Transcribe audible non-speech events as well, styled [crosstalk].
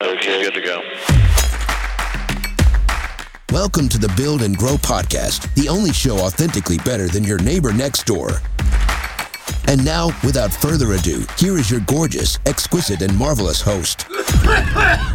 Okay, good to go. Welcome to the Build and Grow Podcast, the only show authentically better than your neighbor next door. And now, without further ado, here is your gorgeous, exquisite, and marvelous host. [laughs]